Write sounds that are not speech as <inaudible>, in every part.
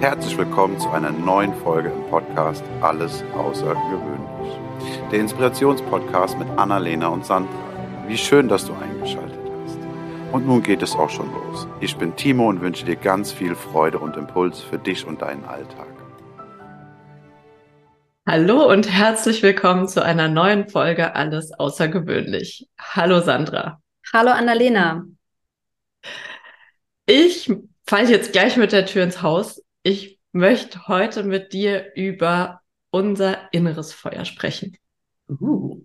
Herzlich willkommen zu einer neuen Folge im Podcast Alles Außergewöhnlich. Der Inspirationspodcast mit Annalena und Sandra. Wie schön, dass du eingeschaltet hast. Und nun geht es auch schon los. Ich bin Timo und wünsche dir ganz viel Freude und Impuls für dich und deinen Alltag. Hallo und herzlich willkommen zu einer neuen Folge Alles Außergewöhnlich. Hallo Sandra. Hallo Annalena. Ich falle jetzt gleich mit der Tür ins Haus. Ich möchte heute mit dir über unser inneres Feuer sprechen. Uh,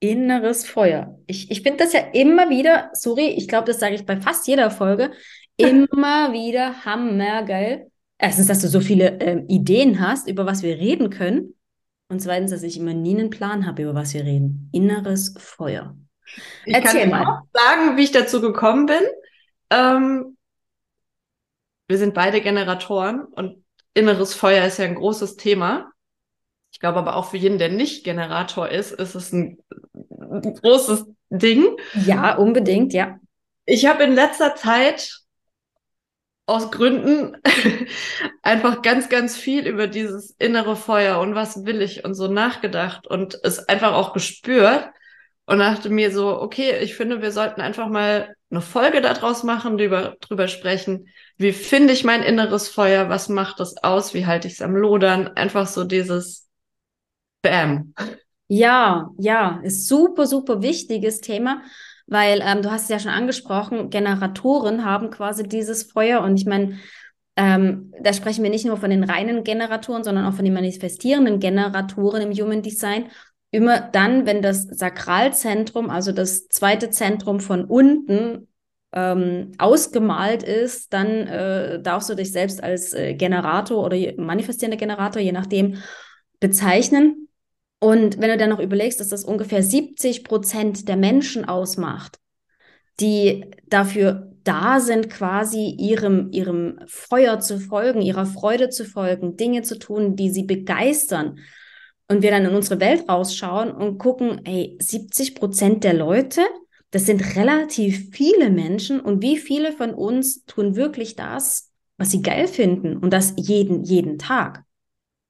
inneres Feuer. Ich, ich finde das ja immer wieder, sorry, ich glaube, das sage ich bei fast jeder Folge, <laughs> immer wieder hammergeil. Erstens, dass du so viele ähm, Ideen hast, über was wir reden können. Und zweitens, dass ich immer nie einen Plan habe, über was wir reden. Inneres Feuer. Ich Erzähl kann mal. sagen, wie ich dazu gekommen bin. Ähm, wir sind beide Generatoren und inneres Feuer ist ja ein großes Thema. Ich glaube aber auch für jeden, der nicht Generator ist, ist es ein, ein großes Ding. Ja, unbedingt, ja. Ich habe in letzter Zeit aus Gründen <laughs> einfach ganz, ganz viel über dieses innere Feuer und was will ich und so nachgedacht und es einfach auch gespürt und dachte mir so, okay, ich finde, wir sollten einfach mal eine Folge daraus machen, drüber, drüber sprechen. Wie finde ich mein inneres Feuer? Was macht das aus? Wie halte ich es am Lodern? Einfach so dieses Bam. Ja, ja, ist super, super wichtiges Thema, weil ähm, du hast es ja schon angesprochen, Generatoren haben quasi dieses Feuer und ich meine, ähm, da sprechen wir nicht nur von den reinen Generatoren, sondern auch von den manifestierenden Generatoren im Human Design immer dann, wenn das Sakralzentrum, also das zweite Zentrum von unten ähm, ausgemalt ist, dann äh, darfst du dich selbst als äh, Generator oder manifestierender Generator, je nachdem, bezeichnen. Und wenn du dann noch überlegst, dass das ungefähr 70 Prozent der Menschen ausmacht, die dafür da sind, quasi ihrem, ihrem Feuer zu folgen, ihrer Freude zu folgen, Dinge zu tun, die sie begeistern, und wir dann in unsere Welt rausschauen und gucken, ey, 70 Prozent der Leute, das sind relativ viele Menschen und wie viele von uns tun wirklich das, was sie geil finden und das jeden, jeden Tag.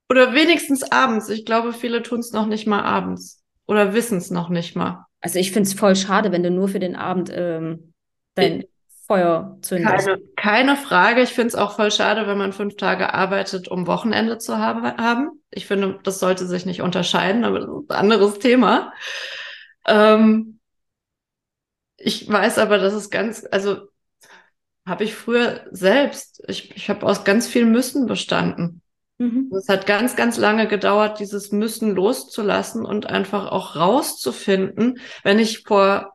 Oder wenigstens abends. Ich glaube, viele tun es noch nicht mal abends oder wissen es noch nicht mal. Also ich finde es voll schade, wenn du nur für den Abend ähm, dein Feuer zündest. Keine, keine Frage. Ich finde es auch voll schade, wenn man fünf Tage arbeitet, um Wochenende zu haben. Ich finde, das sollte sich nicht unterscheiden, aber das ist ein anderes Thema. Ähm, ich weiß aber, dass es ganz, also habe ich früher selbst, ich, ich habe aus ganz viel Müssen bestanden. Mhm. Es hat ganz, ganz lange gedauert, dieses Müssen loszulassen und einfach auch rauszufinden. Wenn ich vor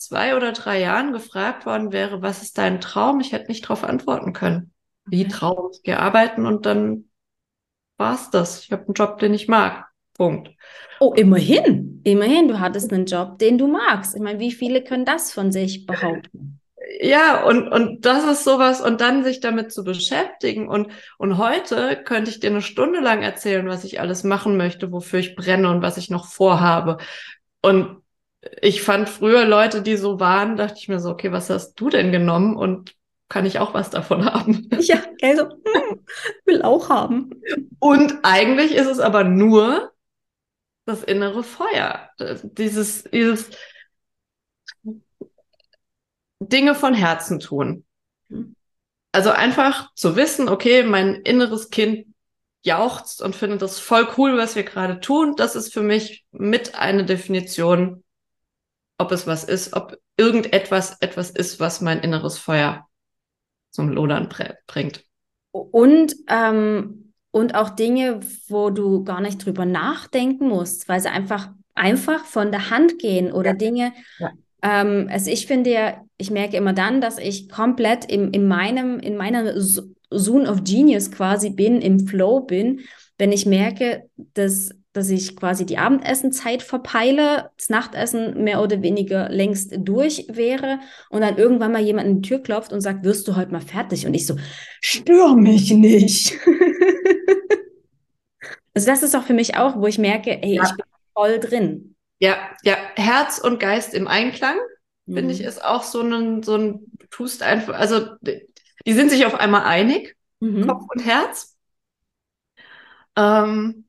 zwei oder drei Jahren gefragt worden wäre, was ist dein Traum? Ich hätte nicht darauf antworten können. Wie Traum? Ich gehe arbeiten und dann war's das. Ich habe einen Job, den ich mag. Punkt. Oh, immerhin. Immerhin, du hattest einen Job, den du magst. Ich meine, wie viele können das von sich behaupten? Ja, und, und das ist sowas, und dann sich damit zu beschäftigen. Und, und heute könnte ich dir eine Stunde lang erzählen, was ich alles machen möchte, wofür ich brenne und was ich noch vorhabe. Und ich fand früher Leute, die so waren, dachte ich mir so, okay, was hast du denn genommen und kann ich auch was davon <laughs> haben? Ja, also hm, will auch haben. Und eigentlich ist es aber nur das innere Feuer, dieses, dieses Dinge von Herzen tun. Also einfach zu wissen, okay, mein inneres Kind jauchzt und findet das voll cool, was wir gerade tun. Das ist für mich mit eine Definition ob es was ist, ob irgendetwas etwas ist, was mein inneres Feuer zum Lodern bringt. Und, ähm, und auch Dinge, wo du gar nicht drüber nachdenken musst, weil sie einfach, einfach von der Hand gehen oder ja. Dinge. Ja. Ähm, also ich finde ja, ich merke immer dann, dass ich komplett im, in meinem, in meiner Zone of Genius quasi bin, im Flow bin, wenn ich merke, dass dass ich quasi die Abendessenzeit verpeile, das Nachtessen mehr oder weniger längst durch wäre und dann irgendwann mal jemand an die Tür klopft und sagt, wirst du heute mal fertig? Und ich so, stör mich nicht. <laughs> also das ist auch für mich auch, wo ich merke, ey, ja. ich bin voll drin. Ja, ja, Herz und Geist im Einklang, mhm. finde ich, ist auch so ein, so ein, du tust einfach, also die sind sich auf einmal einig mhm. Kopf und Herz. Ähm,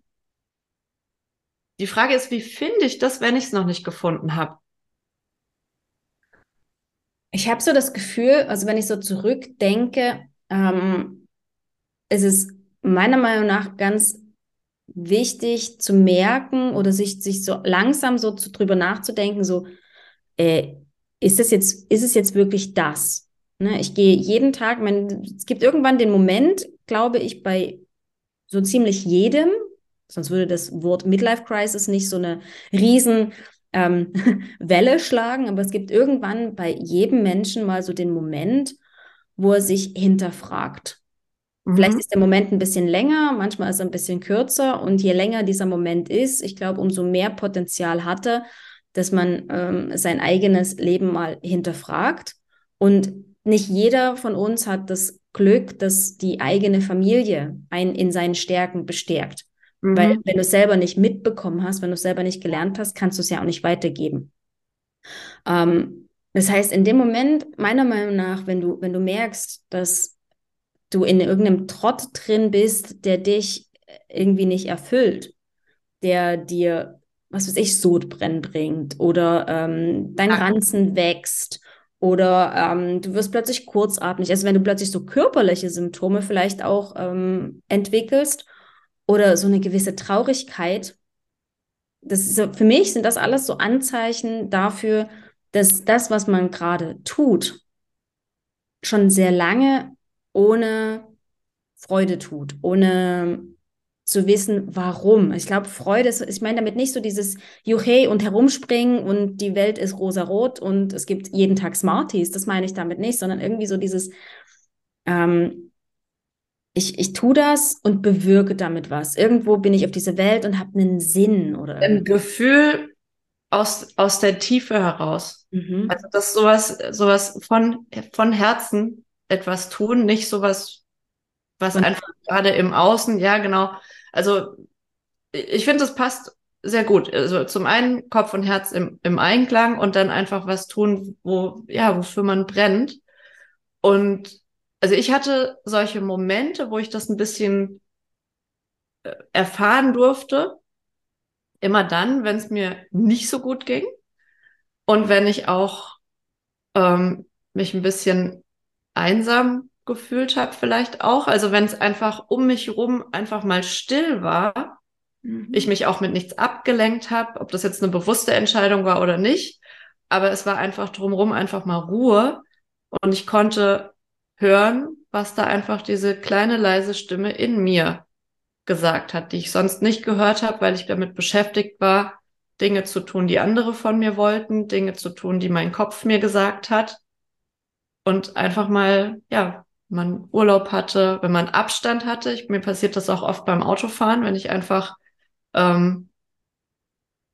die Frage ist, wie finde ich das, wenn ich es noch nicht gefunden habe? Ich habe so das Gefühl, also wenn ich so zurückdenke, ähm, ist es meiner Meinung nach ganz wichtig zu merken oder sich, sich so langsam so zu, drüber nachzudenken, so, äh, ist es jetzt, ist es jetzt wirklich das? Ne? Ich gehe jeden Tag, mein, es gibt irgendwann den Moment, glaube ich, bei so ziemlich jedem, sonst würde das Wort Midlife Crisis nicht so eine riesen ähm, <laughs> Welle schlagen, aber es gibt irgendwann bei jedem Menschen mal so den Moment, wo er sich hinterfragt. Mhm. Vielleicht ist der Moment ein bisschen länger, manchmal ist er ein bisschen kürzer und je länger dieser Moment ist, ich glaube, umso mehr Potenzial hatte, dass man ähm, sein eigenes Leben mal hinterfragt. Und nicht jeder von uns hat das Glück, dass die eigene Familie einen in seinen Stärken bestärkt. Mhm. Weil wenn du es selber nicht mitbekommen hast, wenn du es selber nicht gelernt hast, kannst du es ja auch nicht weitergeben. Ähm, das heißt, in dem Moment, meiner Meinung nach, wenn du, wenn du merkst, dass du in irgendeinem Trott drin bist, der dich irgendwie nicht erfüllt, der dir, was weiß ich, Sodbrennen bringt oder ähm, dein Ranzen wächst oder ähm, du wirst plötzlich kurzatmig. Also wenn du plötzlich so körperliche Symptome vielleicht auch ähm, entwickelst oder so eine gewisse Traurigkeit, das so, für mich sind das alles so Anzeichen dafür, dass das, was man gerade tut, schon sehr lange ohne Freude tut, ohne zu wissen, warum. Ich glaube, Freude ist, ich meine damit nicht so dieses Juchei und herumspringen und die Welt ist rosarot und es gibt jeden Tag Smarties, das meine ich damit nicht, sondern irgendwie so dieses, ähm, ich, ich tue das und bewirke damit was. Irgendwo bin ich auf dieser Welt und habe einen Sinn oder. Ein Gefühl aus, aus der Tiefe heraus. Mhm. Also das ist sowas, sowas von, von Herzen etwas tun, nicht sowas, was und einfach gerade im Außen, ja, genau. Also ich finde, es passt sehr gut. Also zum einen Kopf und Herz im, im Einklang und dann einfach was tun, wo, ja, wofür man brennt. Und also ich hatte solche Momente, wo ich das ein bisschen äh, erfahren durfte. Immer dann, wenn es mir nicht so gut ging und wenn ich auch ähm, mich ein bisschen einsam gefühlt habe, vielleicht auch. Also wenn es einfach um mich rum einfach mal still war, mhm. ich mich auch mit nichts abgelenkt habe, ob das jetzt eine bewusste Entscheidung war oder nicht, aber es war einfach drumherum einfach mal Ruhe und ich konnte hören, was da einfach diese kleine leise Stimme in mir gesagt hat, die ich sonst nicht gehört habe, weil ich damit beschäftigt war, Dinge zu tun, die andere von mir wollten, Dinge zu tun, die mein Kopf mir gesagt hat und einfach mal, ja, man Urlaub hatte, wenn man Abstand hatte. Ich, mir passiert das auch oft beim Autofahren, wenn ich einfach, ähm,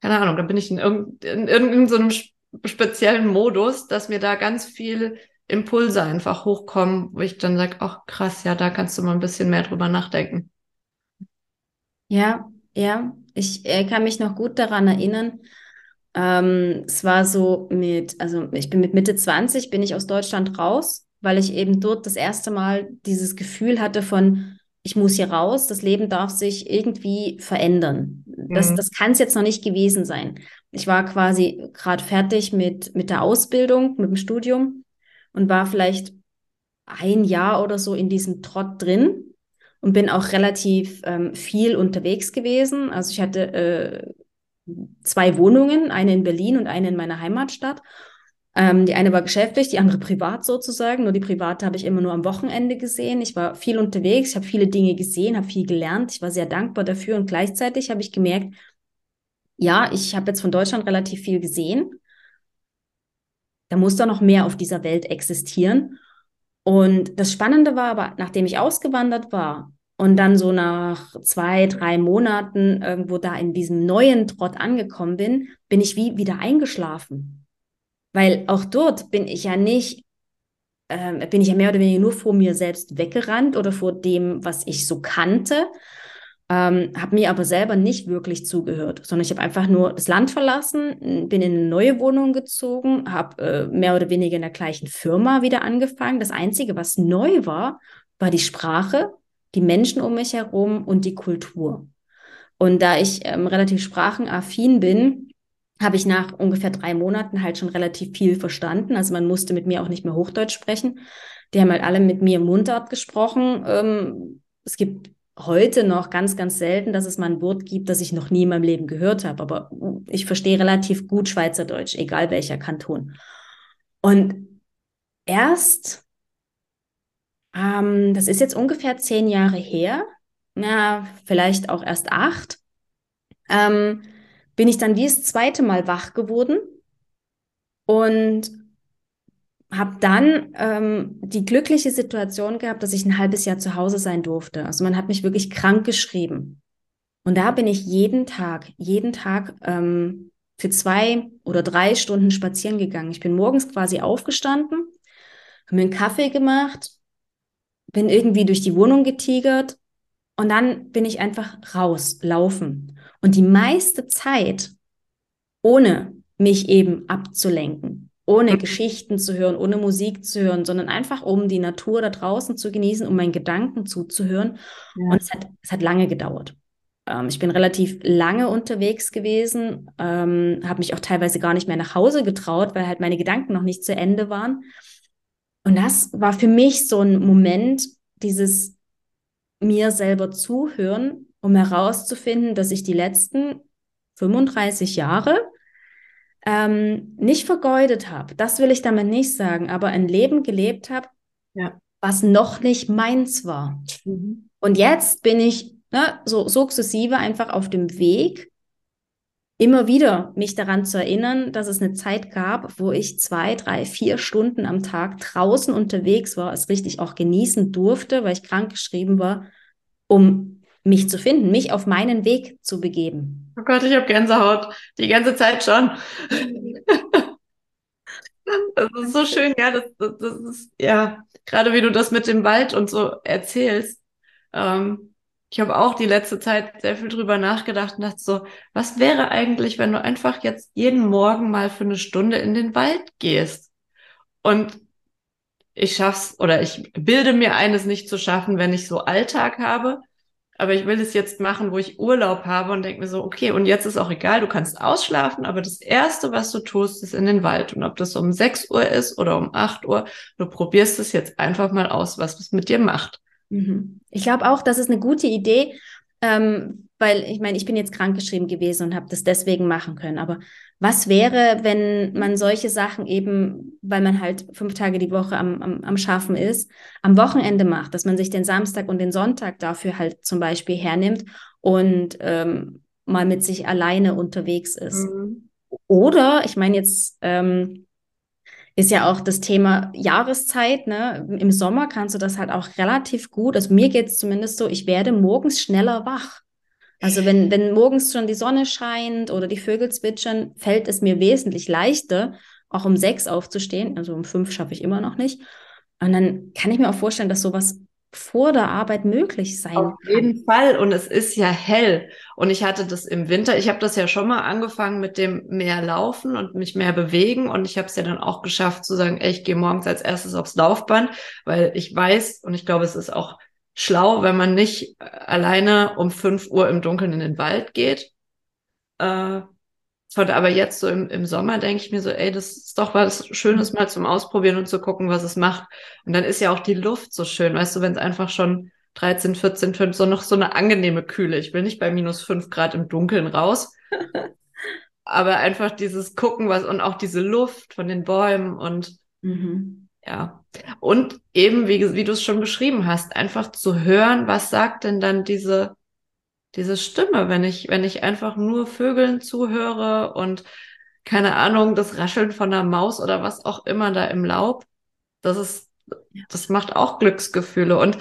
keine Ahnung, da bin ich in, irgend, in irgendeinem speziellen Modus, dass mir da ganz viel Impulse einfach hochkommen, wo ich dann sage, ach krass, ja, da kannst du mal ein bisschen mehr drüber nachdenken. Ja, ja, ich äh, kann mich noch gut daran erinnern, ähm, es war so mit, also ich bin mit Mitte 20, bin ich aus Deutschland raus, weil ich eben dort das erste Mal dieses Gefühl hatte von, ich muss hier raus, das Leben darf sich irgendwie verändern. Das, mhm. das kann es jetzt noch nicht gewesen sein. Ich war quasi gerade fertig mit, mit der Ausbildung, mit dem Studium und war vielleicht ein Jahr oder so in diesem Trott drin und bin auch relativ ähm, viel unterwegs gewesen. Also ich hatte äh, zwei Wohnungen, eine in Berlin und eine in meiner Heimatstadt. Ähm, die eine war geschäftlich, die andere privat sozusagen. Nur die private habe ich immer nur am Wochenende gesehen. Ich war viel unterwegs, ich habe viele Dinge gesehen, habe viel gelernt. Ich war sehr dankbar dafür und gleichzeitig habe ich gemerkt, ja, ich habe jetzt von Deutschland relativ viel gesehen. Da muss doch noch mehr auf dieser Welt existieren. Und das Spannende war aber, nachdem ich ausgewandert war, und dann so nach zwei, drei Monaten irgendwo da in diesem neuen Trott angekommen bin, bin ich wie wieder eingeschlafen. Weil auch dort bin ich ja nicht, äh, bin ich ja mehr oder weniger nur vor mir selbst weggerannt oder vor dem, was ich so kannte, ähm, habe mir aber selber nicht wirklich zugehört, sondern ich habe einfach nur das Land verlassen, bin in eine neue Wohnung gezogen, habe äh, mehr oder weniger in der gleichen Firma wieder angefangen. Das Einzige, was neu war, war die Sprache, die Menschen um mich herum und die Kultur. Und da ich ähm, relativ sprachenaffin bin, habe ich nach ungefähr drei Monaten halt schon relativ viel verstanden. Also man musste mit mir auch nicht mehr Hochdeutsch sprechen. Die haben halt alle mit mir Mundart gesprochen. Ähm, es gibt heute noch ganz, ganz selten, dass es mal ein Wort gibt, das ich noch nie in meinem Leben gehört habe. Aber ich verstehe relativ gut Schweizerdeutsch, egal welcher Kanton. Und erst, ähm, das ist jetzt ungefähr zehn Jahre her, na, vielleicht auch erst acht, ähm, bin ich dann wie das zweite Mal wach geworden und habe dann ähm, die glückliche Situation gehabt, dass ich ein halbes Jahr zu Hause sein durfte. Also man hat mich wirklich krank geschrieben. Und da bin ich jeden Tag, jeden Tag ähm, für zwei oder drei Stunden spazieren gegangen. Ich bin morgens quasi aufgestanden, habe mir einen Kaffee gemacht, bin irgendwie durch die Wohnung getigert und dann bin ich einfach raus, laufen. Und die meiste Zeit, ohne mich eben abzulenken, ohne mhm. Geschichten zu hören, ohne Musik zu hören, sondern einfach um die Natur da draußen zu genießen, um meinen Gedanken zuzuhören. Ja. Und es hat, es hat lange gedauert. Ähm, ich bin relativ lange unterwegs gewesen, ähm, habe mich auch teilweise gar nicht mehr nach Hause getraut, weil halt meine Gedanken noch nicht zu Ende waren. Und das war für mich so ein Moment, dieses mir selber zuhören, um herauszufinden, dass ich die letzten 35 Jahre ähm, nicht vergeudet habe. Das will ich damit nicht sagen, aber ein Leben gelebt habe, ja. was noch nicht meins war. Mhm. Und jetzt bin ich ne, so sukzessive einfach auf dem Weg, immer wieder mich daran zu erinnern, dass es eine Zeit gab, wo ich zwei, drei, vier Stunden am Tag draußen unterwegs war, es richtig auch genießen durfte, weil ich krankgeschrieben war, um mich zu finden, mich auf meinen Weg zu begeben. Oh Gott, ich habe Gänsehaut. Die ganze Zeit schon. das ist so schön, ja, das, das, das, ist, ja, gerade wie du das mit dem Wald und so erzählst. Ähm, ich habe auch die letzte Zeit sehr viel drüber nachgedacht und dachte so, was wäre eigentlich, wenn du einfach jetzt jeden Morgen mal für eine Stunde in den Wald gehst? Und ich schaff's oder ich bilde mir eines nicht zu schaffen, wenn ich so Alltag habe. Aber ich will es jetzt machen, wo ich Urlaub habe und denke mir so, okay, und jetzt ist auch egal, du kannst ausschlafen, aber das Erste, was du tust, ist in den Wald. Und ob das um 6 Uhr ist oder um 8 Uhr, du probierst es jetzt einfach mal aus, was es mit dir macht. Mhm. Ich glaube auch, das ist eine gute Idee, ähm, weil ich meine, ich bin jetzt krankgeschrieben gewesen und habe das deswegen machen können. Aber was wäre, wenn man solche Sachen eben, weil man halt fünf Tage die Woche am, am, am Schaffen ist, am Wochenende macht, dass man sich den Samstag und den Sonntag dafür halt zum Beispiel hernimmt und ähm, mal mit sich alleine unterwegs ist. Mhm. Oder, ich meine jetzt, ähm, ist ja auch das Thema Jahreszeit. Ne? Im Sommer kannst du das halt auch relativ gut. Also mir geht es zumindest so, ich werde morgens schneller wach. Also wenn, wenn morgens schon die Sonne scheint oder die Vögel zwitschern, fällt es mir wesentlich leichter, auch um sechs aufzustehen. Also um fünf schaffe ich immer noch nicht. Und dann kann ich mir auch vorstellen, dass sowas vor der Arbeit möglich sein Auf kann. jeden Fall. Und es ist ja hell. Und ich hatte das im Winter, ich habe das ja schon mal angefangen mit dem mehr laufen und mich mehr bewegen. Und ich habe es ja dann auch geschafft zu sagen, ey, ich gehe morgens als erstes aufs Laufband, weil ich weiß, und ich glaube, es ist auch schlau, wenn man nicht alleine um fünf Uhr im Dunkeln in den Wald geht. Äh, von, aber jetzt so im, im Sommer denke ich mir so, ey, das ist doch was Schönes mal zum Ausprobieren und zu gucken, was es macht. Und dann ist ja auch die Luft so schön, weißt du, wenn es einfach schon 13, 14, 15, so noch so eine angenehme Kühle. Ich will nicht bei minus fünf Grad im Dunkeln raus. <laughs> aber einfach dieses Gucken, was und auch diese Luft von den Bäumen und mhm. Ja. Und eben, wie, wie du es schon beschrieben hast, einfach zu hören, was sagt denn dann diese diese Stimme, wenn ich, wenn ich einfach nur Vögeln zuhöre und keine Ahnung, das Rascheln von einer Maus oder was auch immer da im Laub, das ist, das macht auch Glücksgefühle. Und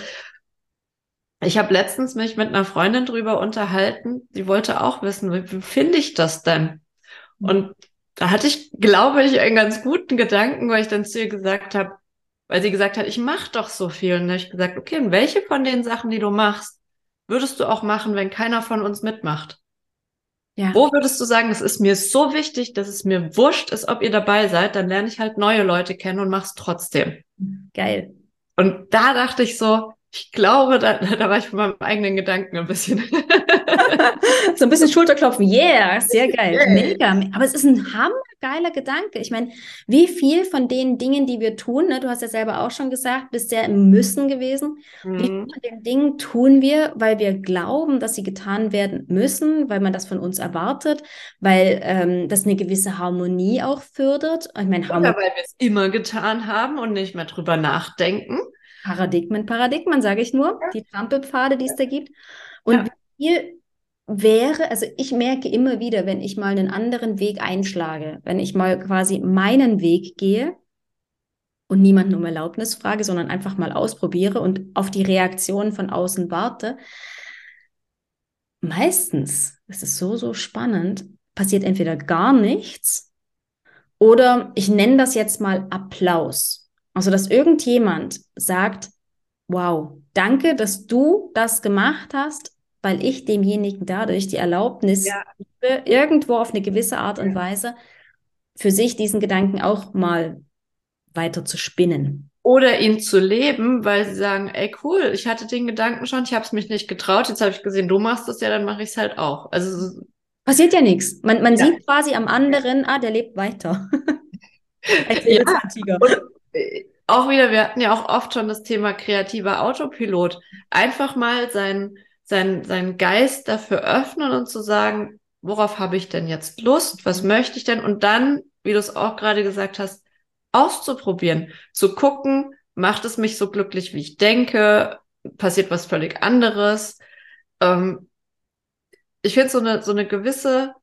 ich habe letztens mich mit einer Freundin drüber unterhalten, die wollte auch wissen, wie, wie finde ich das denn? Und da hatte ich, glaube ich, einen ganz guten Gedanken, weil ich dann zu ihr gesagt habe, weil sie gesagt hat, ich mache doch so viel. Und da habe ich gesagt, okay, und welche von den Sachen, die du machst, würdest du auch machen, wenn keiner von uns mitmacht? Ja. Wo würdest du sagen, es ist mir so wichtig, dass es mir wurscht ist, ob ihr dabei seid, dann lerne ich halt neue Leute kennen und mach's trotzdem. Geil. Und da dachte ich so, ich glaube, da, da war ich von meinem eigenen Gedanken ein bisschen. <laughs> so ein bisschen Schulterklopfen. Yeah, sehr geil. Yeah. Mega. Aber es ist ein hammergeiler Gedanke. Ich meine, wie viel von den Dingen, die wir tun, ne, du hast ja selber auch schon gesagt, bist sehr im Müssen gewesen. Mhm. Wie viel von den Dingen tun wir, weil wir glauben, dass sie getan werden müssen, weil man das von uns erwartet, weil ähm, das eine gewisse Harmonie auch fördert. Ich meine, Harmonie. Oder weil wir es immer getan haben und nicht mehr drüber nachdenken. Paradigmen, Paradigmen, sage ich nur, die Trampelpfade, die es da gibt. Und ja. wie wäre, also ich merke immer wieder, wenn ich mal einen anderen Weg einschlage, wenn ich mal quasi meinen Weg gehe und niemanden um Erlaubnis frage, sondern einfach mal ausprobiere und auf die Reaktion von außen warte, meistens, das ist so, so spannend, passiert entweder gar nichts oder ich nenne das jetzt mal Applaus. Also, dass irgendjemand sagt, wow, danke, dass du das gemacht hast, weil ich demjenigen dadurch die Erlaubnis ja. gebe, irgendwo auf eine gewisse Art und Weise für sich diesen Gedanken auch mal weiter zu spinnen. Oder ihn zu leben, weil sie sagen, ey cool, ich hatte den Gedanken schon, ich habe es mich nicht getraut, jetzt habe ich gesehen, du machst es ja, dann mache ich es halt auch. Also passiert ja nichts. Man, man ja. sieht quasi am anderen, ah, der lebt weiter. <laughs> ja. Und, auch wieder, wir hatten ja auch oft schon das Thema kreativer Autopilot. Einfach mal seinen sein, sein Geist dafür öffnen und zu sagen, worauf habe ich denn jetzt Lust? Was möchte ich denn? Und dann, wie du es auch gerade gesagt hast, auszuprobieren, zu gucken, macht es mich so glücklich, wie ich denke? Passiert was völlig anderes? Ähm, ich finde so eine, so eine gewisse,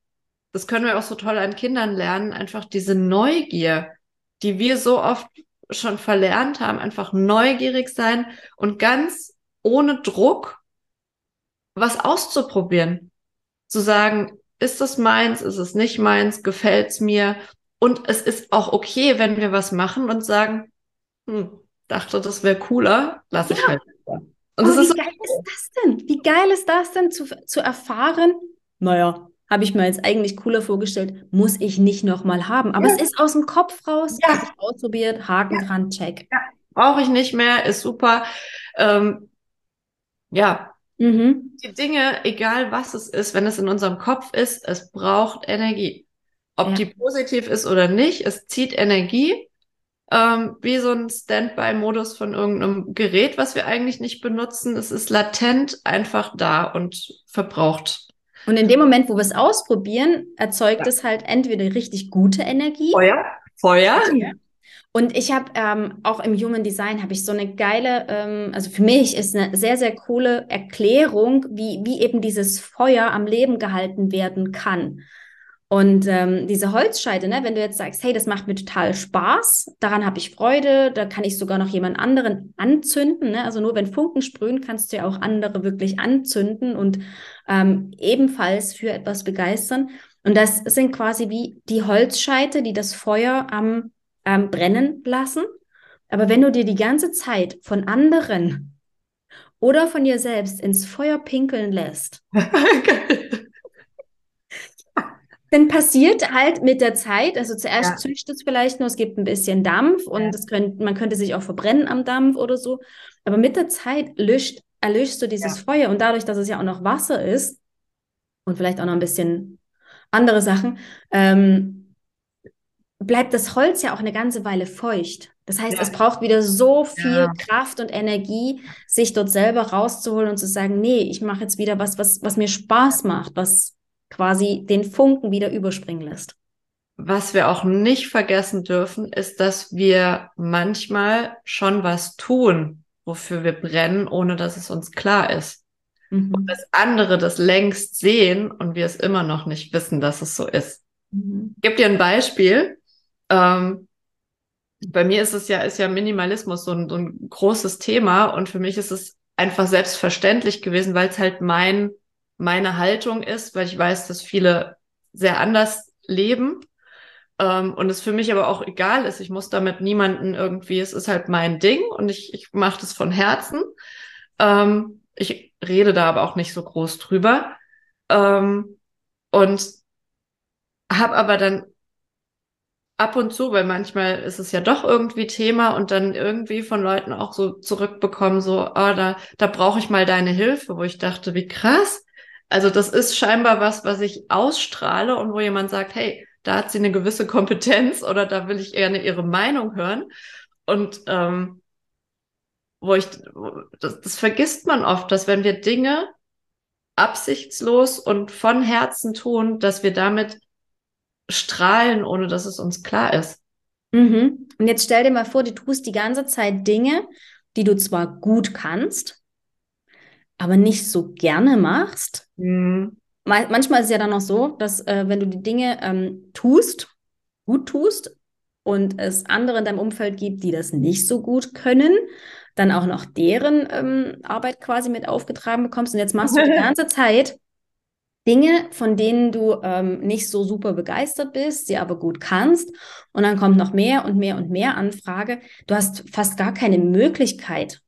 das können wir auch so toll an Kindern lernen, einfach diese Neugier, die wir so oft schon verlernt haben, einfach neugierig sein und ganz ohne Druck was auszuprobieren. Zu sagen, ist es meins, ist es nicht meins, gefällt es mir? Und es ist auch okay, wenn wir was machen und sagen, hm, dachte, das wäre cooler, lass ich ja. halt. Und das wie ist geil ist das denn? Wie geil ist das denn zu, zu erfahren? Naja, habe ich mir jetzt eigentlich cooler vorgestellt, muss ich nicht nochmal haben. Aber ja. es ist aus dem Kopf raus, ja. habe ich ausprobiert, Haken ja. dran, check. Brauche ich nicht mehr, ist super. Ähm, ja, mhm. die Dinge, egal was es ist, wenn es in unserem Kopf ist, es braucht Energie. Ob ja. die positiv ist oder nicht, es zieht Energie. Ähm, wie so ein Standby-Modus von irgendeinem Gerät, was wir eigentlich nicht benutzen. Es ist latent einfach da und verbraucht und in dem Moment, wo wir es ausprobieren, erzeugt ja. es halt entweder richtig gute Energie. Feuer. Feuer. Und ich habe ähm, auch im Human Design habe ich so eine geile, ähm, also für mich ist eine sehr, sehr coole Erklärung, wie, wie eben dieses Feuer am Leben gehalten werden kann. Und ähm, diese Holzscheite, ne, wenn du jetzt sagst, hey, das macht mir total Spaß, daran habe ich Freude, da kann ich sogar noch jemand anderen anzünden. Ne? Also nur wenn Funken sprühen, kannst du ja auch andere wirklich anzünden und ähm, ebenfalls für etwas begeistern. Und das sind quasi wie die Holzscheite, die das Feuer am ähm, brennen lassen. Aber wenn du dir die ganze Zeit von anderen oder von dir selbst ins Feuer pinkeln lässt, <laughs> dann passiert halt mit der Zeit, also zuerst ja. züchtet es vielleicht nur, es gibt ein bisschen Dampf und ja. das könnt, man könnte sich auch verbrennen am Dampf oder so. Aber mit der Zeit löscht, erlöschst du dieses ja. Feuer und dadurch, dass es ja auch noch Wasser ist und vielleicht auch noch ein bisschen andere Sachen, ähm, bleibt das Holz ja auch eine ganze Weile feucht. Das heißt, ja. es braucht wieder so viel ja. Kraft und Energie, sich dort selber rauszuholen und zu sagen, nee, ich mache jetzt wieder was, was, was mir Spaß macht, was quasi den Funken wieder überspringen lässt. Was wir auch nicht vergessen dürfen, ist, dass wir manchmal schon was tun, wofür wir brennen, ohne dass es uns klar ist. Mhm. Und dass andere das längst sehen und wir es immer noch nicht wissen, dass es so ist. Mhm. Ich gebe dir ein Beispiel. Ähm, bei mir ist es ja, ist ja Minimalismus so ein, so ein großes Thema und für mich ist es einfach selbstverständlich gewesen, weil es halt mein meine Haltung ist, weil ich weiß, dass viele sehr anders leben ähm, und es für mich aber auch egal ist. Ich muss damit niemanden irgendwie, es ist halt mein Ding und ich, ich mache das von Herzen. Ähm, ich rede da aber auch nicht so groß drüber ähm, und habe aber dann ab und zu, weil manchmal ist es ja doch irgendwie Thema und dann irgendwie von Leuten auch so zurückbekommen, so, oh, da, da brauche ich mal deine Hilfe, wo ich dachte, wie krass. Also das ist scheinbar was, was ich ausstrahle und wo jemand sagt, hey, da hat sie eine gewisse Kompetenz oder da will ich gerne ihre Meinung hören. Und ähm, wo ich, das, das vergisst man oft, dass wenn wir Dinge absichtslos und von Herzen tun, dass wir damit strahlen, ohne dass es uns klar ist. Mhm. Und jetzt stell dir mal vor, du tust die ganze Zeit Dinge, die du zwar gut kannst, aber nicht so gerne machst. Mhm. Manchmal ist es ja dann auch so, dass äh, wenn du die Dinge ähm, tust, gut tust und es andere in deinem Umfeld gibt, die das nicht so gut können, dann auch noch deren ähm, Arbeit quasi mit aufgetragen bekommst. Und jetzt machst du die <laughs> ganze Zeit Dinge, von denen du ähm, nicht so super begeistert bist, sie aber gut kannst. Und dann kommt noch mehr und mehr und mehr Anfrage. Du hast fast gar keine Möglichkeit,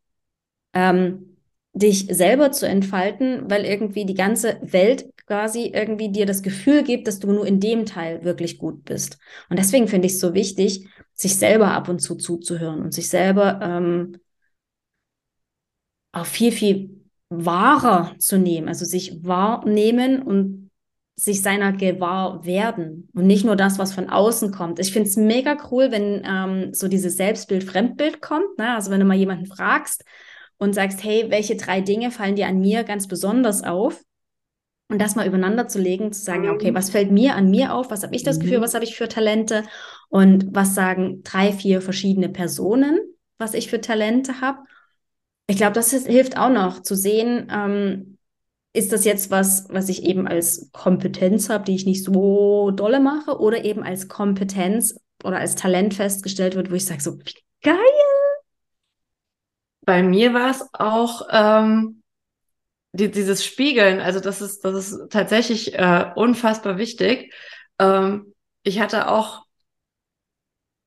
ähm, dich selber zu entfalten, weil irgendwie die ganze Welt quasi irgendwie dir das Gefühl gibt, dass du nur in dem Teil wirklich gut bist. Und deswegen finde ich es so wichtig, sich selber ab und zu zuzuhören und sich selber ähm, auch viel, viel wahrer zu nehmen, also sich wahrnehmen und sich seiner gewahr werden und nicht nur das, was von außen kommt. Ich finde es mega cool, wenn ähm, so dieses Selbstbild-Fremdbild kommt. Ne? Also wenn du mal jemanden fragst und sagst, hey, welche drei Dinge fallen dir an mir ganz besonders auf? Und das mal übereinander zu legen, zu sagen, okay, was fällt mir an mir auf? Was habe ich das Gefühl? Mhm. Was habe ich für Talente? Und was sagen drei, vier verschiedene Personen, was ich für Talente habe? Ich glaube, das hilft auch noch zu sehen, ähm, ist das jetzt was, was ich eben als Kompetenz habe, die ich nicht so dolle mache, oder eben als Kompetenz oder als Talent festgestellt wird, wo ich sage, so geil. Bei mir war es auch ähm, die, dieses Spiegeln, also das ist, das ist tatsächlich äh, unfassbar wichtig. Ähm, ich hatte auch,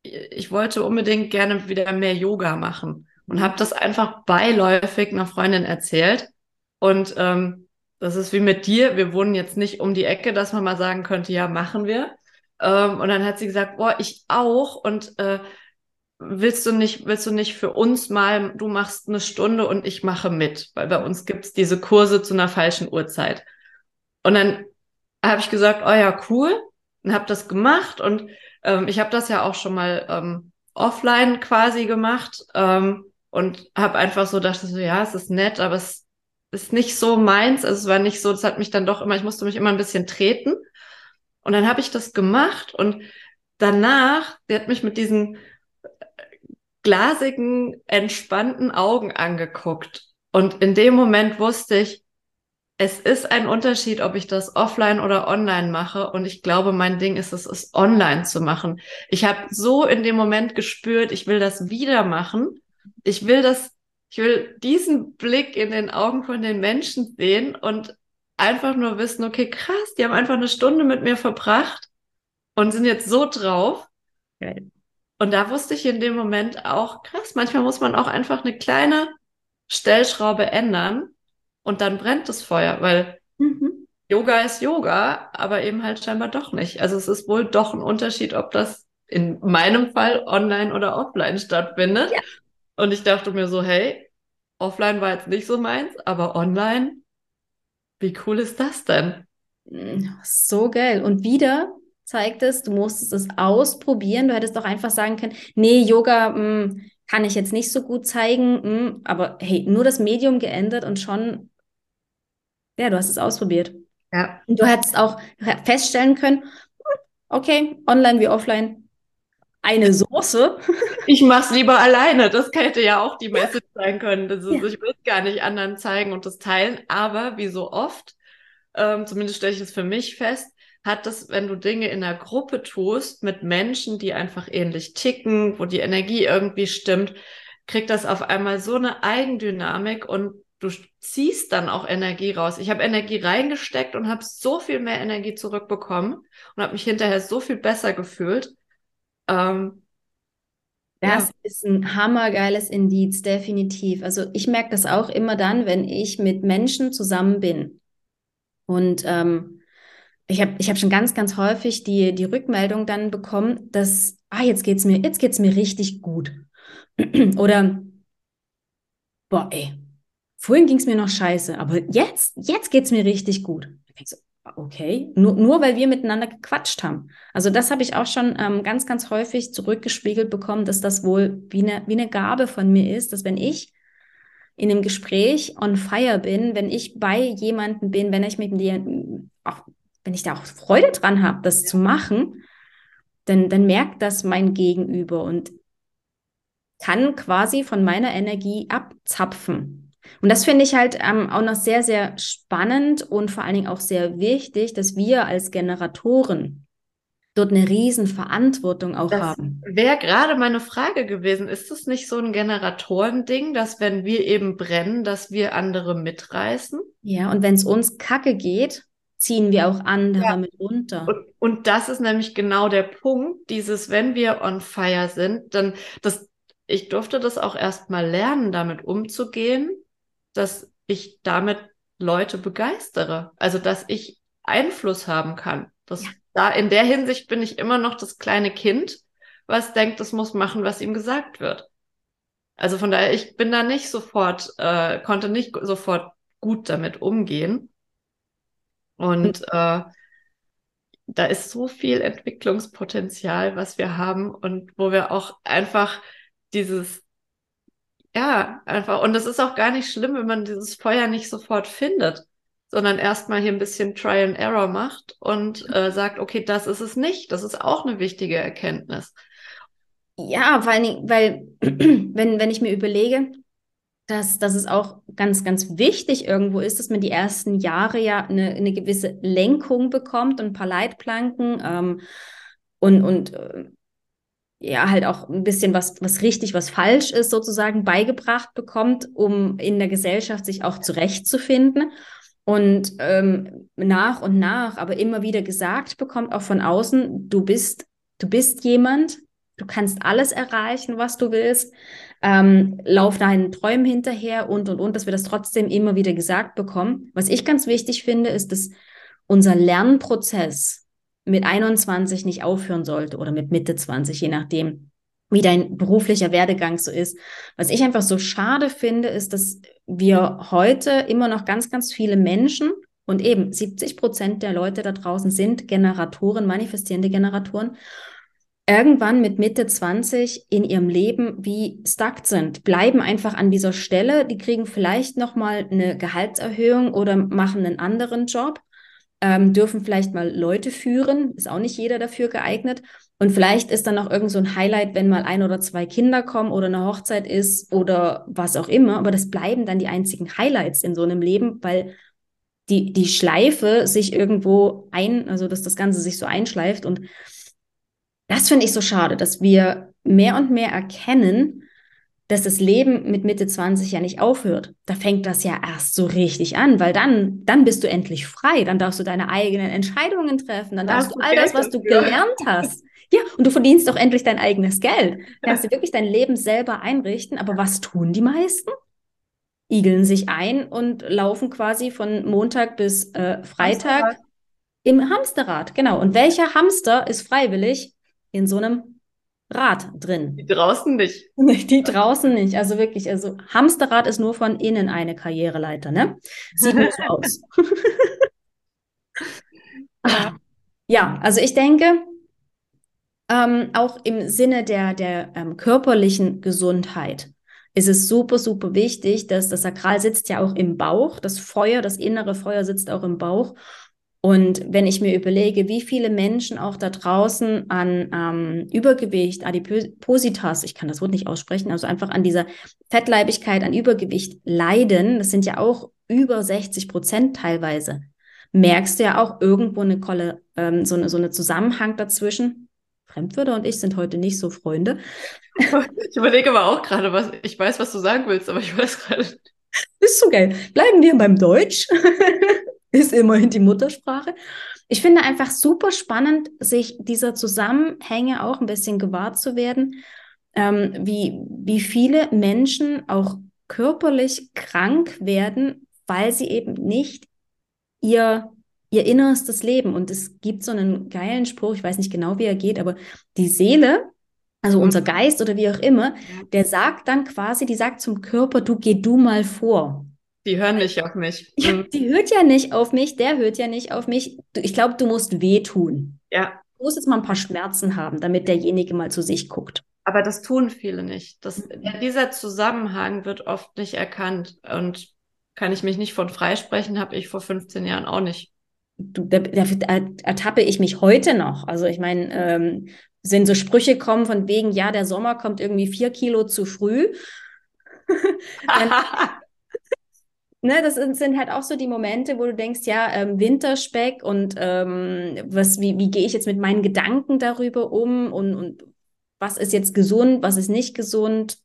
ich wollte unbedingt gerne wieder mehr Yoga machen und habe das einfach beiläufig einer Freundin erzählt. Und ähm, das ist wie mit dir. Wir wohnen jetzt nicht um die Ecke, dass man mal sagen könnte, ja, machen wir. Ähm, und dann hat sie gesagt, boah, ich auch. Und äh, willst du nicht, willst du nicht für uns mal, du machst eine Stunde und ich mache mit, weil bei uns gibt's diese Kurse zu einer falschen Uhrzeit. Und dann habe ich gesagt, oh ja, cool, und habe das gemacht und ähm, ich habe das ja auch schon mal ähm, offline quasi gemacht. Ähm, und habe einfach so dachte so, ja, es ist nett, aber es ist nicht so meins. Also es war nicht so, das hat mich dann doch immer, ich musste mich immer ein bisschen treten. Und dann habe ich das gemacht und danach, der hat mich mit diesen glasigen, entspannten Augen angeguckt. Und in dem Moment wusste ich, es ist ein Unterschied, ob ich das offline oder online mache. Und ich glaube, mein Ding ist es, es online zu machen. Ich habe so in dem Moment gespürt, ich will das wieder machen ich will das, ich will diesen Blick in den Augen von den Menschen sehen und einfach nur wissen, okay, krass, die haben einfach eine Stunde mit mir verbracht und sind jetzt so drauf. Geil. Und da wusste ich in dem Moment auch, krass, manchmal muss man auch einfach eine kleine Stellschraube ändern und dann brennt das Feuer, weil mhm. Yoga ist Yoga, aber eben halt scheinbar doch nicht. Also es ist wohl doch ein Unterschied, ob das in meinem Fall online oder offline stattfindet. Ja. Und ich dachte mir so, hey, offline war jetzt nicht so meins, aber online, wie cool ist das denn? So geil. Und wieder zeigt es, du musstest es ausprobieren. Du hättest doch einfach sagen können, nee, Yoga mh, hm, kann ich jetzt nicht so gut zeigen, mh, hm, aber hey, nur das Medium geändert und schon, ja, du hast es ausprobiert. Ja. Und du hättest auch feststellen können, okay, online wie offline, eine Soße. Ich mach's lieber alleine. Das hätte ja auch die Message sein können. Also ja. Ich will es gar nicht anderen zeigen und das teilen. Aber wie so oft, ähm, zumindest stelle ich es für mich fest, hat das, wenn du Dinge in einer Gruppe tust, mit Menschen, die einfach ähnlich ticken, wo die Energie irgendwie stimmt, kriegt das auf einmal so eine Eigendynamik und du ziehst dann auch Energie raus. Ich habe Energie reingesteckt und habe so viel mehr Energie zurückbekommen und habe mich hinterher so viel besser gefühlt. Ähm, das ja. ist ein hammergeiles Indiz, definitiv. Also ich merke das auch immer dann, wenn ich mit Menschen zusammen bin und ähm, ich habe ich hab schon ganz, ganz häufig die, die Rückmeldung dann bekommen, dass, ah, jetzt geht's mir, jetzt geht's mir richtig gut. <clears throat> Oder, boah, ey, vorhin ging's mir noch scheiße, aber jetzt, jetzt geht's mir richtig gut. So, okay, nur, nur weil wir miteinander gequatscht haben. Also das habe ich auch schon ähm, ganz, ganz häufig zurückgespiegelt bekommen, dass das wohl wie eine, wie eine Gabe von mir ist, dass wenn ich in einem Gespräch on fire bin, wenn ich bei jemandem bin, wenn ich mit dir auch wenn ich da auch Freude dran habe, das zu machen, dann, dann merkt das mein Gegenüber und kann quasi von meiner Energie abzapfen. Und das finde ich halt ähm, auch noch sehr, sehr spannend und vor allen Dingen auch sehr wichtig, dass wir als Generatoren dort eine riesen Verantwortung auch das haben. Wäre gerade meine Frage gewesen, ist es nicht so ein Generatoren-Ding, dass wenn wir eben brennen, dass wir andere mitreißen? Ja, und wenn es uns kacke geht, ziehen wir auch andere Ja. mit runter. Und, und das ist nämlich genau der Punkt, dieses, wenn wir on fire sind, dann, das, ich durfte das auch erst mal lernen, damit umzugehen, dass ich damit Leute begeistere. Also, dass ich Einfluss haben kann. Das, Ja. da, in der Hinsicht bin ich immer noch das kleine Kind, was denkt, es muss machen, was ihm gesagt wird. Also von daher, ich bin da nicht sofort, äh, konnte nicht sofort gut damit umgehen. Und äh, da ist so viel Entwicklungspotenzial, was wir haben und wo wir auch einfach dieses, ja, einfach, und es ist auch gar nicht schlimm, wenn man dieses Feuer nicht sofort findet, sondern erstmal hier ein bisschen Try and Error macht und äh, sagt, okay, das ist es nicht. Das ist auch eine wichtige Erkenntnis. Ja, vor allen Dingen, weil, <clears throat> wenn, wenn ich mir überlege, dass, dass es auch ganz, ganz wichtig irgendwo ist, dass man die ersten Jahre ja eine, eine gewisse Lenkung bekommt und ein paar Leitplanken ähm, und, und äh, ja, halt auch ein bisschen was, was richtig, was falsch ist, sozusagen beigebracht bekommt, um in der Gesellschaft sich auch zurechtzufinden. Und ähm, nach und nach, aber immer wieder gesagt bekommt, auch von außen, du bist, du bist jemand, du kannst alles erreichen, was du willst, ähm, lauf deinen Träumen hinterher und und und, dass wir das trotzdem immer wieder gesagt bekommen. Was ich ganz wichtig finde, ist, dass unser Lernprozess mit 21 nicht aufhören sollte oder mit Mitte 20, je nachdem, wie dein beruflicher Werdegang so ist. Was ich einfach so schade finde, ist, dass wir heute immer noch ganz, ganz viele Menschen und eben 70 Prozent der Leute da draußen sind Generatoren, manifestierende Generatoren, irgendwann mit Mitte 20 in ihrem Leben wie stuck sind, bleiben einfach an dieser Stelle, die kriegen vielleicht nochmal eine Gehaltserhöhung oder machen einen anderen Job, ähm, dürfen vielleicht mal Leute führen, ist auch nicht jeder dafür geeignet. Und vielleicht ist dann noch irgend so ein Highlight, wenn mal ein oder zwei Kinder kommen oder eine Hochzeit ist oder was auch immer. Aber das bleiben dann die einzigen Highlights in so einem Leben, weil die, die Schleife sich irgendwo ein, also dass das Ganze sich so einschleift und das finde ich so schade, dass wir mehr und mehr erkennen, dass das Leben mit Mitte 20 ja nicht aufhört. Da fängt das ja erst so richtig an, weil dann, dann bist du endlich frei, dann darfst du deine eigenen Entscheidungen treffen, dann darfst du du all das, was du gelernt hast. Ja, und du verdienst doch endlich dein eigenes Geld. Kannst dir wirklich dein Leben selber einrichten. Aber was tun die meisten? Igeln sich ein und laufen quasi von Montag bis äh, Freitag Hamsterrad. im Hamsterrad. Genau. Und welcher Hamster ist freiwillig in so einem Rad drin? Die draußen nicht. Die draußen nicht. Also wirklich, also Hamsterrad ist nur von innen eine Karriereleiter, ne? Sieht nur so aus. <laughs> Ja. Also ich denke, ähm, auch im Sinne der, der ähm, körperlichen Gesundheit ist es super, super wichtig, dass das Sakral sitzt ja auch im Bauch. Das Feuer, das innere Feuer sitzt auch im Bauch. Und wenn ich mir überlege, wie viele Menschen auch da draußen an ähm, Übergewicht, Adipositas, ich kann das Wort nicht aussprechen, also einfach an dieser Fettleibigkeit, an Übergewicht leiden, das sind ja auch über 60 Prozent teilweise, merkst du ja auch irgendwo eine Kolle, ähm, so eine, so eine Zusammenhang dazwischen. Fremdwörter und ich sind heute nicht so Freunde. <laughs> Ich überlege aber auch gerade, was ich weiß, was du sagen willst, aber ich weiß gerade. Ist so geil. Bleiben wir beim Deutsch. <laughs> Ist immerhin die Muttersprache. Ich finde einfach super spannend, sich dieser Zusammenhänge auch ein bisschen gewahr zu werden, ähm, wie, wie viele Menschen auch körperlich krank werden, weil sie eben nicht ihr ihr innerstes Leben. Und es gibt so einen geilen Spruch, ich weiß nicht genau, wie er geht, aber die Seele, also unser Geist oder wie auch immer, der sagt dann quasi, die sagt zum Körper, du geh du mal vor. Die hören nicht auf mich. Ja, Mhm. die hört ja nicht auf mich, der hört ja nicht auf mich. Ich glaube, du musst wehtun. Ja, Du musst jetzt mal ein paar Schmerzen haben, damit derjenige mal zu sich guckt. aber das tun viele nicht. Das, dieser Zusammenhang wird oft nicht erkannt und kann ich mich nicht von freisprechen, habe ich vor 15 Jahren auch nicht. Du, da, da, da ertappe ich mich heute noch. Also ich meine, ähm, sind so Sprüche kommen von wegen, ja, der Sommer kommt irgendwie vier Kilo zu früh. <laughs> Dann, <laughs> ne, das sind, halt auch so die Momente, wo du denkst, ja, ähm, Winterspeck und ähm, was, wie, wie gehe ich jetzt mit meinen Gedanken darüber um und, und was ist jetzt gesund, was ist nicht gesund.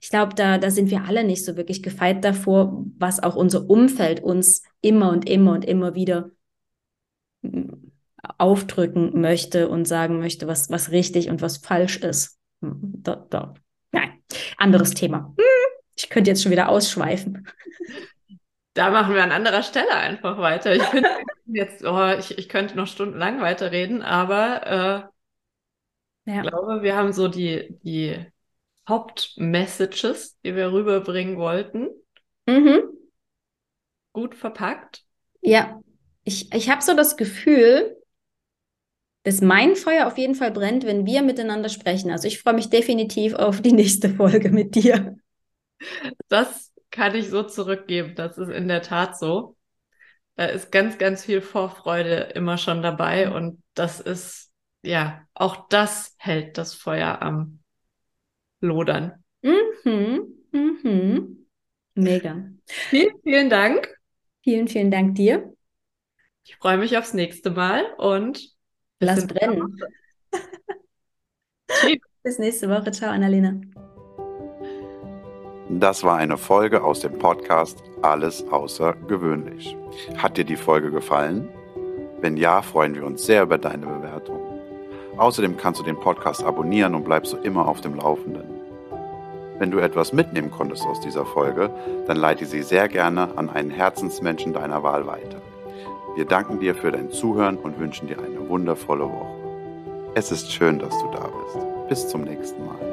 Ich glaube, da, da sind wir alle nicht so wirklich gefeit davor, was auch unser Umfeld uns immer und immer und immer wieder mm, aufdrücken möchte und sagen möchte, was, was richtig und was falsch ist. Hm, Da, da. Nein, anderes Thema. Hm, Ich könnte jetzt schon wieder ausschweifen. <laughs> Da machen wir an anderer Stelle einfach weiter. Ich finde jetzt, oh, ich, ich könnte noch stundenlang weiterreden, aber äh, Ja. ich glaube, wir haben so die, die Hauptmessages, die wir rüberbringen wollten, Mhm. gut verpackt. Ja, ich, ich habe so das Gefühl, dass mein Feuer auf jeden Fall brennt, wenn wir miteinander sprechen. Also ich freue mich definitiv auf die nächste Folge mit dir. Das kann ich so zurückgeben. Das ist in der Tat so. Da ist ganz, ganz viel Vorfreude immer schon dabei und das ist, ja, auch das hält das Feuer am Lodern. Mhm. Mhm. Mega. Vielen, vielen Dank. Vielen, vielen Dank dir. Ich freue mich aufs nächste Mal und Lass brennen. <laughs> Bis nächste Woche. Ciao, Annalena. Das war eine Folge aus dem Podcast Alles außergewöhnlich. Hat dir die Folge gefallen? Wenn ja, freuen wir uns sehr über deine Bewertung. Außerdem kannst du den Podcast abonnieren und bleibst so immer auf dem Laufenden. Wenn du etwas mitnehmen konntest aus dieser Folge, dann leite sie sehr gerne an einen Herzensmenschen deiner Wahl weiter. Wir danken dir für dein Zuhören und wünschen dir eine wundervolle Woche. Es ist schön, dass du da bist. Bis zum nächsten Mal.